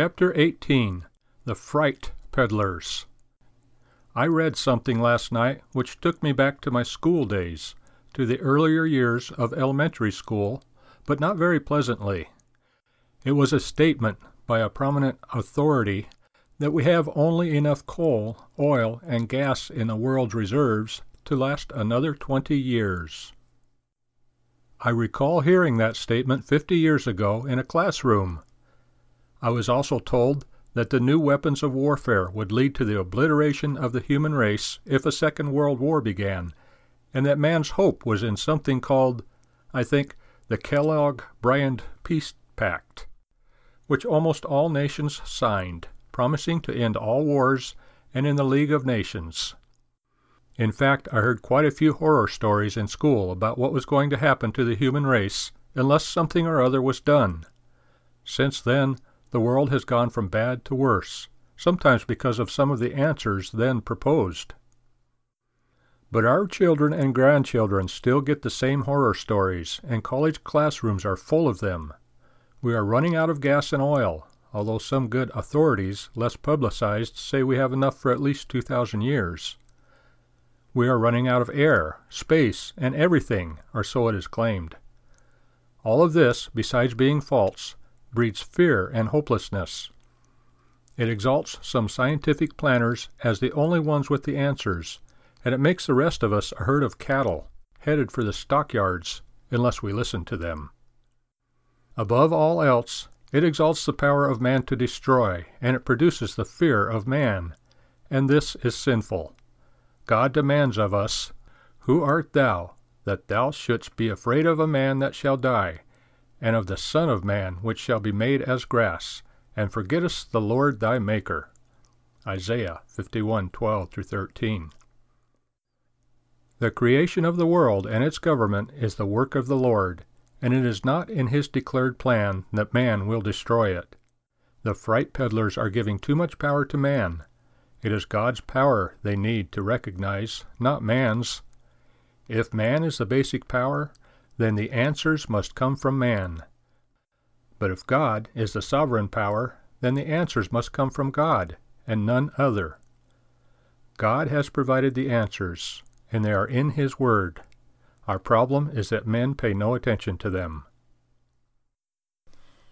Chapter 18 The Fright Peddlers I read something last night which took me back to my school days, to the earlier years of elementary school, but not very pleasantly. It was a statement by a prominent authority that we have only enough coal, oil, and gas in the world's reserves to last another twenty years. I recall hearing that statement fifty years ago in a classroom. I was also told that the new weapons of warfare would lead to the obliteration of the human race if a second world war began, and that man's hope was in something called, I think, the Kellogg Briand Peace Pact, which almost all nations signed, promising to end all wars and in the League of Nations. In fact, I heard quite a few horror stories in school about what was going to happen to the human race unless something or other was done. Since then, the world has gone from bad to worse, sometimes because of some of the answers then proposed. But our children and grandchildren still get the same horror stories, and college classrooms are full of them. We are running out of gas and oil, although some good authorities, less publicized, say we have enough for at least 2,000 years. We are running out of air, space, and everything, or so it is claimed. All of this, besides being false, breeds fear and hopelessness. It exalts some scientific planners as the only ones with the answers, and it makes the rest of us a herd of cattle, headed for the stockyards, unless we listen to them. Above all else, it exalts the power of man to destroy, and it produces the fear of man, and this is sinful. God demands of us, Who art thou, that thou shouldst be afraid of a man that shall die? And of the Son of Man, which shall be made as grass, and forgettest the Lord thy Maker. Isaiah 51:12 13. The creation of the world and its government is the work of the Lord, and it is not in his declared plan that man will destroy it. The fright peddlers are giving too much power to man. It is God's power they need to recognize, not man's. If man is the basic power, then the answers must come from man. But if God is the sovereign power, then the answers must come from God, and none other. God has provided the answers, and they are in His Word. Our problem is that men pay no attention to them.